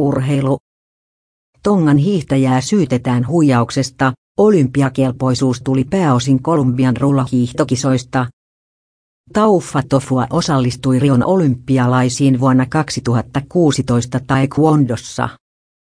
Urheilu. Tongan hiihtäjää syytetään huijauksesta, olympiakelpoisuus tuli pääosin Kolumbian rullahiihtokisoista. Taufa Tofua osallistui Rion olympialaisiin vuonna 2016 taekwondossa.